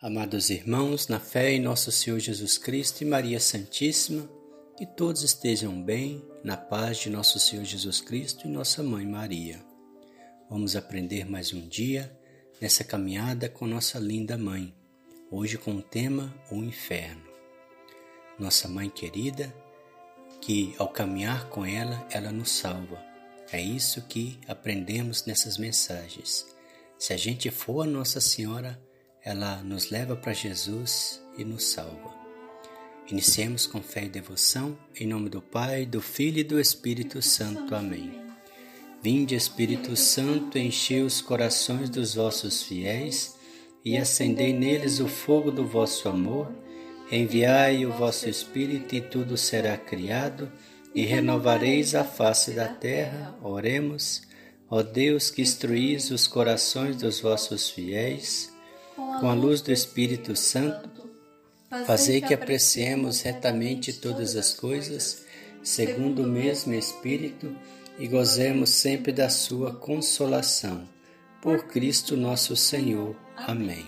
Amados irmãos, na fé em nosso Senhor Jesus Cristo e Maria Santíssima, que todos estejam bem, na paz de nosso Senhor Jesus Cristo e nossa Mãe Maria. Vamos aprender mais um dia nessa caminhada com nossa linda Mãe, hoje com o tema O Inferno. Nossa Mãe querida, que ao caminhar com ela, ela nos salva. É isso que aprendemos nessas mensagens. Se a gente for a Nossa Senhora, ela nos leva para Jesus e nos salva. Iniciemos com fé e devoção, em nome do Pai, do Filho e do Espírito Santo. Amém. Vinde, Espírito Santo, enchei os corações dos vossos fiéis e acendei neles o fogo do vosso amor. Enviai o vosso Espírito e tudo será criado e renovareis a face da terra. Oremos. Ó Deus, que instruís os corações dos vossos fiéis com a luz do Espírito Santo, fazei que apreciemos retamente todas as coisas, segundo o mesmo Espírito, e gozemos sempre da sua consolação. Por Cristo nosso Senhor. Amém.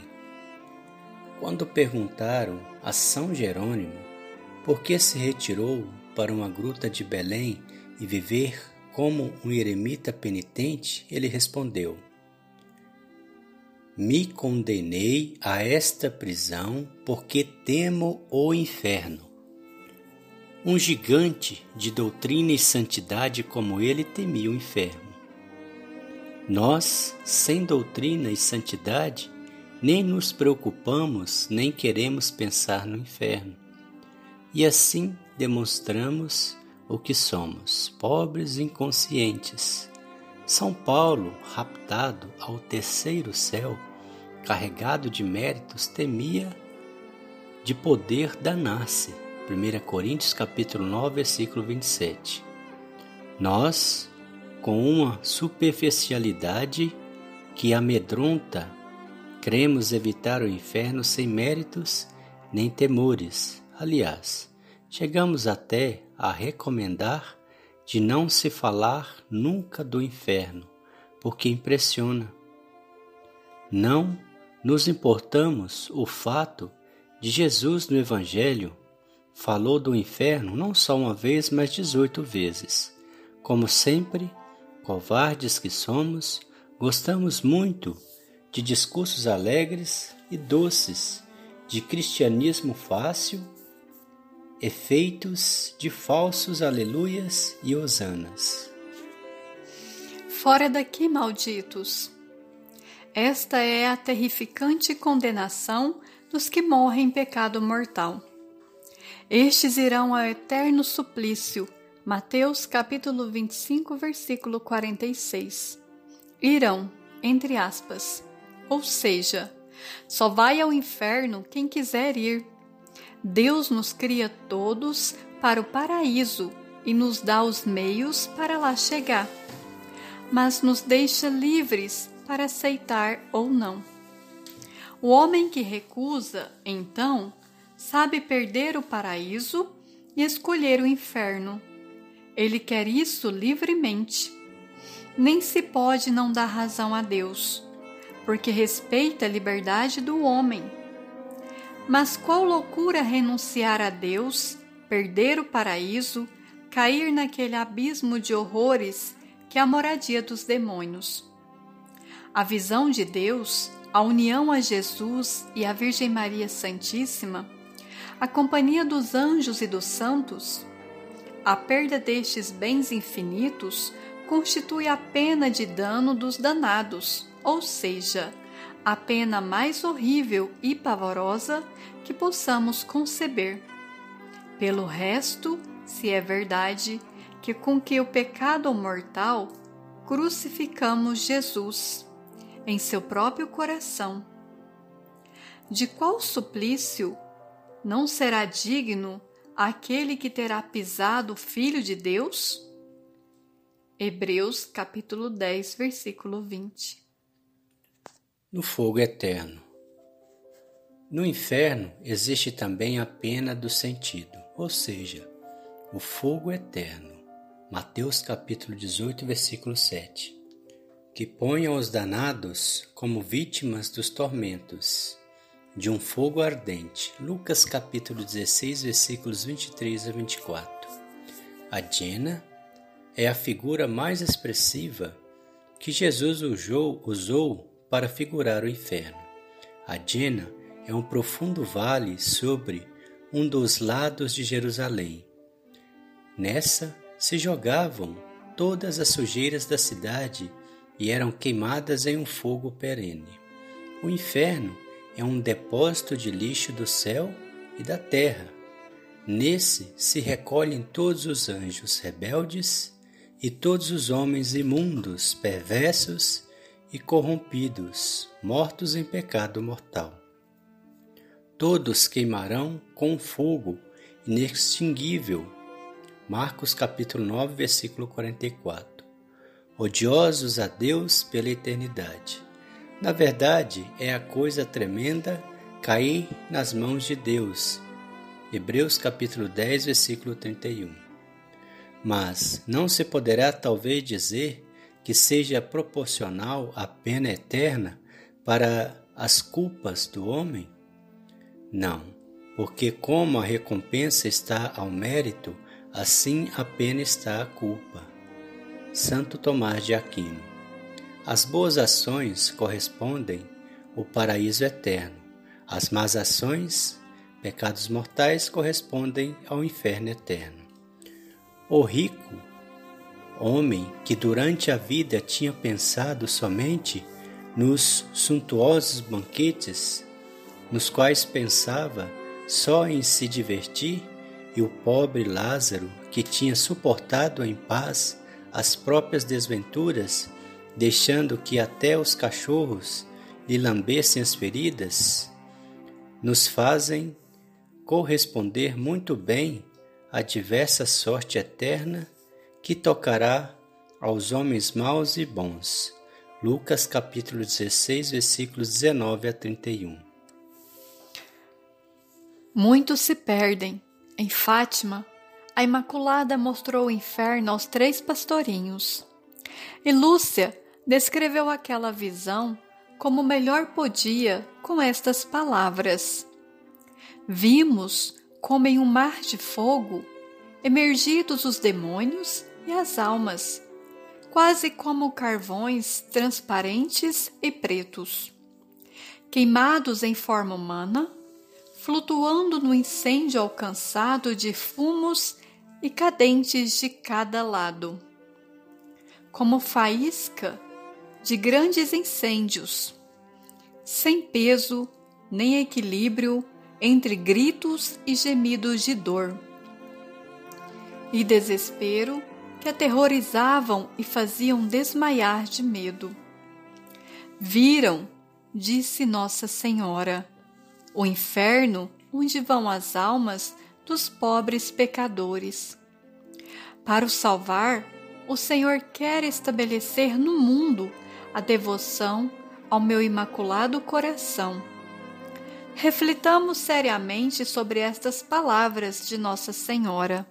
Quando perguntaram a São Jerônimo por que se retirou para uma gruta de Belém e viver como um eremita penitente, ele respondeu: me condenei a esta prisão porque temo o inferno. Um gigante de doutrina e santidade como ele temia o inferno. Nós, sem doutrina e santidade, nem nos preocupamos nem queremos pensar no inferno. E assim demonstramos o que somos, pobres inconscientes. São Paulo, raptado ao terceiro céu, carregado de méritos, temia de poder danar-se. 1 Coríntios capítulo 9, versículo 27. Nós, com uma superficialidade que amedronta, cremos evitar o inferno sem méritos nem temores. Aliás, chegamos até a recomendar de não se falar nunca do inferno, porque impressiona. Não nos importamos o fato de Jesus no Evangelho falou do inferno não só uma vez, mas 18 vezes. Como sempre, covardes que somos, gostamos muito de discursos alegres e doces, de cristianismo fácil, efeitos de falsos aleluias e hosanas. Fora daqui, malditos! Esta é a terrificante condenação dos que morrem em pecado mortal. Estes irão ao eterno suplício. Mateus capítulo 25, versículo 46. Irão, entre aspas. Ou seja, só vai ao inferno quem quiser ir. Deus nos cria todos para o paraíso e nos dá os meios para lá chegar, mas nos deixa livres para aceitar ou não. O homem que recusa, então, sabe perder o paraíso e escolher o inferno. Ele quer isso livremente. Nem se pode não dar razão a Deus, porque respeita a liberdade do homem. Mas qual loucura renunciar a Deus, perder o paraíso, cair naquele abismo de horrores que é a moradia dos demônios. A visão de Deus, a união a Jesus e a Virgem Maria Santíssima, a companhia dos anjos e dos santos, a perda destes bens infinitos constitui a pena de dano dos danados, ou seja, a pena mais horrível e pavorosa que possamos conceber. Pelo resto, se é verdade que com que o pecado mortal crucificamos Jesus em seu próprio coração. De qual suplício não será digno aquele que terá pisado o Filho de Deus? Hebreus capítulo 10, versículo 20. No fogo eterno. No inferno existe também a pena do sentido, ou seja, o fogo eterno. Mateus capítulo 18, versículo 7 que ponham os danados como vítimas dos tormentos. de um fogo ardente. Lucas capítulo 16, versículos 23 a 24. A Jena é a figura mais expressiva que Jesus usou, usou para figurar o inferno. A Jena é um profundo vale sobre um dos lados de Jerusalém. Nessa se jogavam todas as sujeiras da cidade e eram queimadas em um fogo perene. O inferno é um depósito de lixo do céu e da terra. Nesse se recolhem todos os anjos rebeldes e todos os homens imundos, perversos e corrompidos, mortos em pecado mortal todos queimarão com fogo inextinguível. Marcos capítulo 9, versículo 44. Odiosos a Deus pela eternidade. Na verdade, é a coisa tremenda cair nas mãos de Deus. Hebreus capítulo 10, versículo 31. Mas não se poderá talvez dizer que seja proporcional a pena eterna para as culpas do homem? Não, porque como a recompensa está ao mérito, assim a pena está à culpa. Santo Tomás de Aquino. As boas ações correspondem ao paraíso eterno. As más ações, pecados mortais, correspondem ao inferno eterno. O rico, homem que durante a vida tinha pensado somente nos suntuosos banquetes nos quais pensava só em se divertir, e o pobre Lázaro, que tinha suportado em paz as próprias desventuras, deixando que até os cachorros lhe lambessem as feridas, nos fazem corresponder muito bem à diversa sorte eterna que tocará aos homens maus e bons. Lucas capítulo 16, versículos 19 a 31. Muitos se perdem. Em Fátima, a Imaculada mostrou o inferno aos três pastorinhos. E Lúcia descreveu aquela visão como melhor podia com estas palavras: Vimos como em um mar de fogo emergidos os demônios e as almas, quase como carvões transparentes e pretos, queimados em forma humana flutuando no incêndio alcançado de fumos e cadentes de cada lado, como faísca de grandes incêndios, sem peso nem equilíbrio entre gritos e gemidos de dor e desespero que aterrorizavam e faziam desmaiar de medo. Viram, disse Nossa Senhora, o inferno onde vão as almas dos pobres pecadores. Para o salvar, o Senhor quer estabelecer no mundo a devoção ao meu imaculado coração. Reflitamos seriamente sobre estas palavras de Nossa Senhora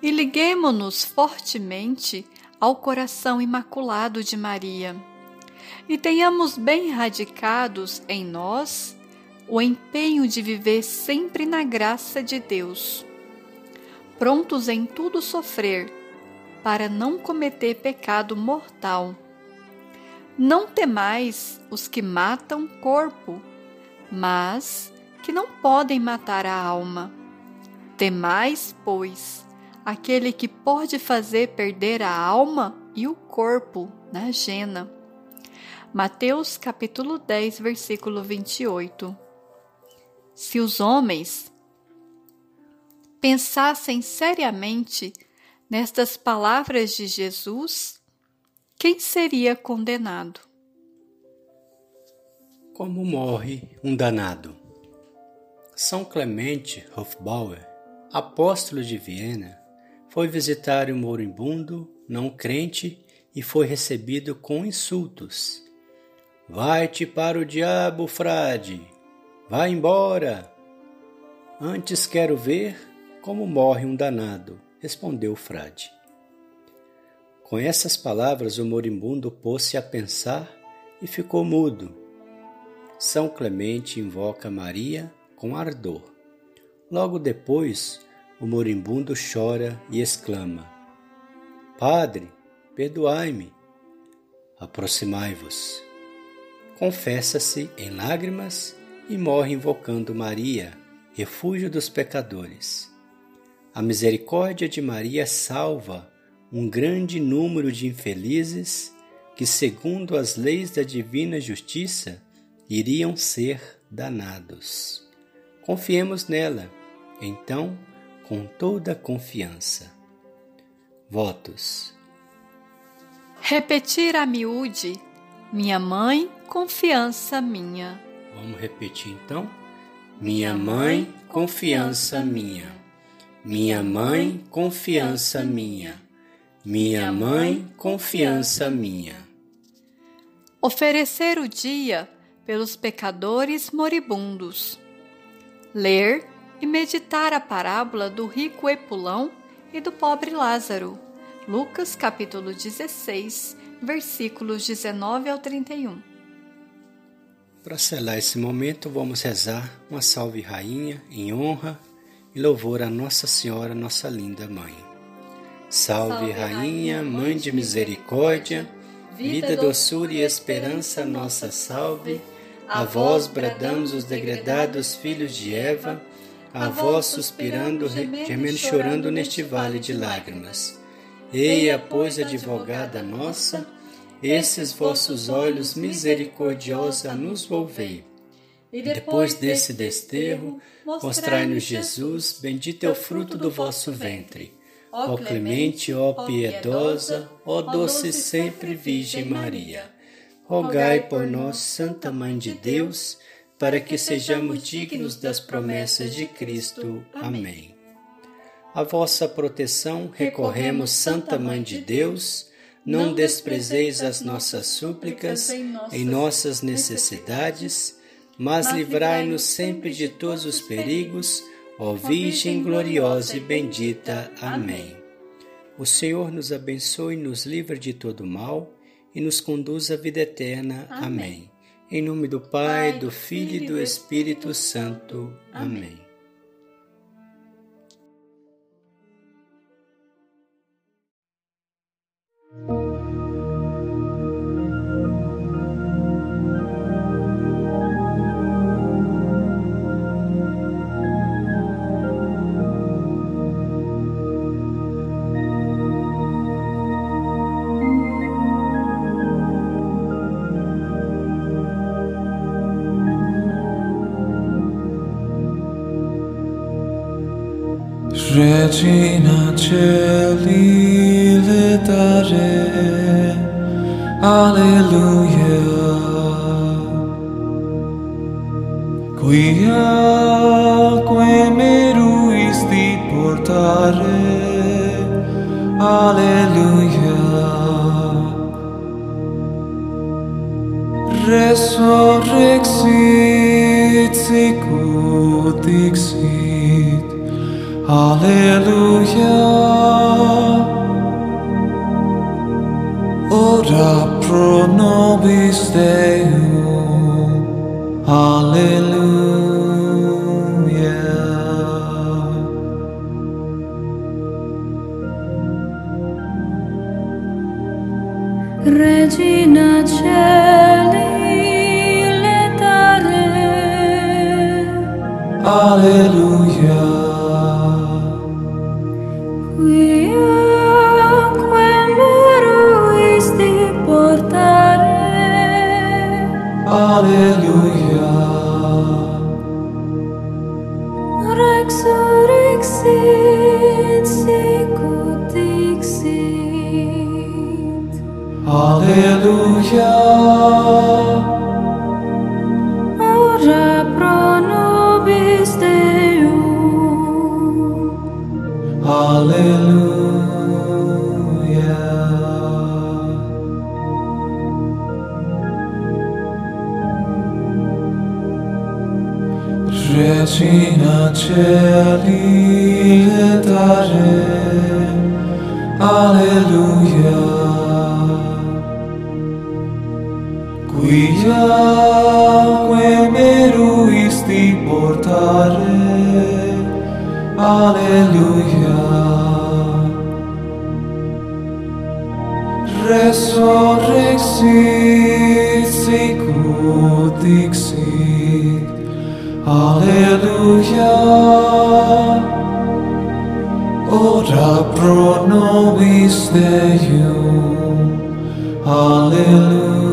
e liguemo-nos fortemente ao coração imaculado de Maria e tenhamos bem radicados em nós o empenho de viver sempre na graça de Deus, prontos em tudo sofrer, para não cometer pecado mortal. Não temais os que matam corpo, mas que não podem matar a alma. Temais, pois, aquele que pode fazer perder a alma e o corpo na jena. Mateus capítulo 10, versículo 28. Se os homens pensassem seriamente nestas palavras de Jesus, quem seria condenado? Como morre um danado? São Clemente Hofbauer, apóstolo de Viena, foi visitar o moribundo não crente e foi recebido com insultos. Vai-te para o diabo, frade! Vá embora! Antes quero ver como morre um danado, respondeu o frade. Com essas palavras, o moribundo pôs-se a pensar e ficou mudo. São Clemente invoca Maria com ardor. Logo depois, o moribundo chora e exclama: Padre, perdoai-me. Aproximai-vos. Confessa-se em lágrimas e morre invocando Maria, refúgio dos pecadores. A misericórdia de Maria salva um grande número de infelizes que, segundo as leis da divina justiça, iriam ser danados. Confiemos nela, então, com toda confiança. Votos. Repetir a miúde, minha mãe, confiança minha. Vamos repetir então? Minha mãe, confiança minha. Minha mãe, confiança minha. Minha mãe, confiança minha. Oferecer o dia pelos pecadores moribundos. Ler e meditar a parábola do rico Epulão e do pobre Lázaro. Lucas capítulo 16, versículos 19 ao 31. Para selar esse momento, vamos rezar uma salve rainha em honra e louvor a Nossa Senhora, nossa linda mãe. Salve, rainha, mãe de misericórdia, vida, doçura e esperança, nossa salve. A vós bradamos os degredados filhos de Eva, a vós suspirando, gemendo, chorando neste vale de lágrimas. Eia, pois, advogada nossa, esses vossos olhos misericordiosa nos volvei. E depois desse desterro, mostrai-nos Jesus, bendito é o fruto do vosso ventre. Ó clemente, ó piedosa, ó doce sempre Virgem Maria rogai por nós, Santa Mãe de Deus, para que sejamos dignos das promessas de Cristo. Amém. A vossa proteção recorremos, Santa Mãe de Deus, não desprezeis as nossas súplicas em nossas necessidades, mas livrai-nos sempre de todos os perigos, ó Virgem gloriosa e bendita. Amém. O Senhor nos abençoe e nos livre de todo mal e nos conduz à vida eterna. Amém. Em nome do Pai, do Filho e do Espírito Santo. Amém. Regina inaczej. Alleluia. Quia quem meruisti portare. Alleluia. Resurrexit sicut dixit. Alleluia. Ora pro nobis Deum. Alleluia. Regina Celi letare. Alleluia. Alléluia. Rexurexit, sicut Alléluia. Regina Celi Etare Alleluia Quiaque meruisti portare. Alleluia Resurrexit sicut dixit. Alleluia. Ora pro nobis Deum. Alleluia.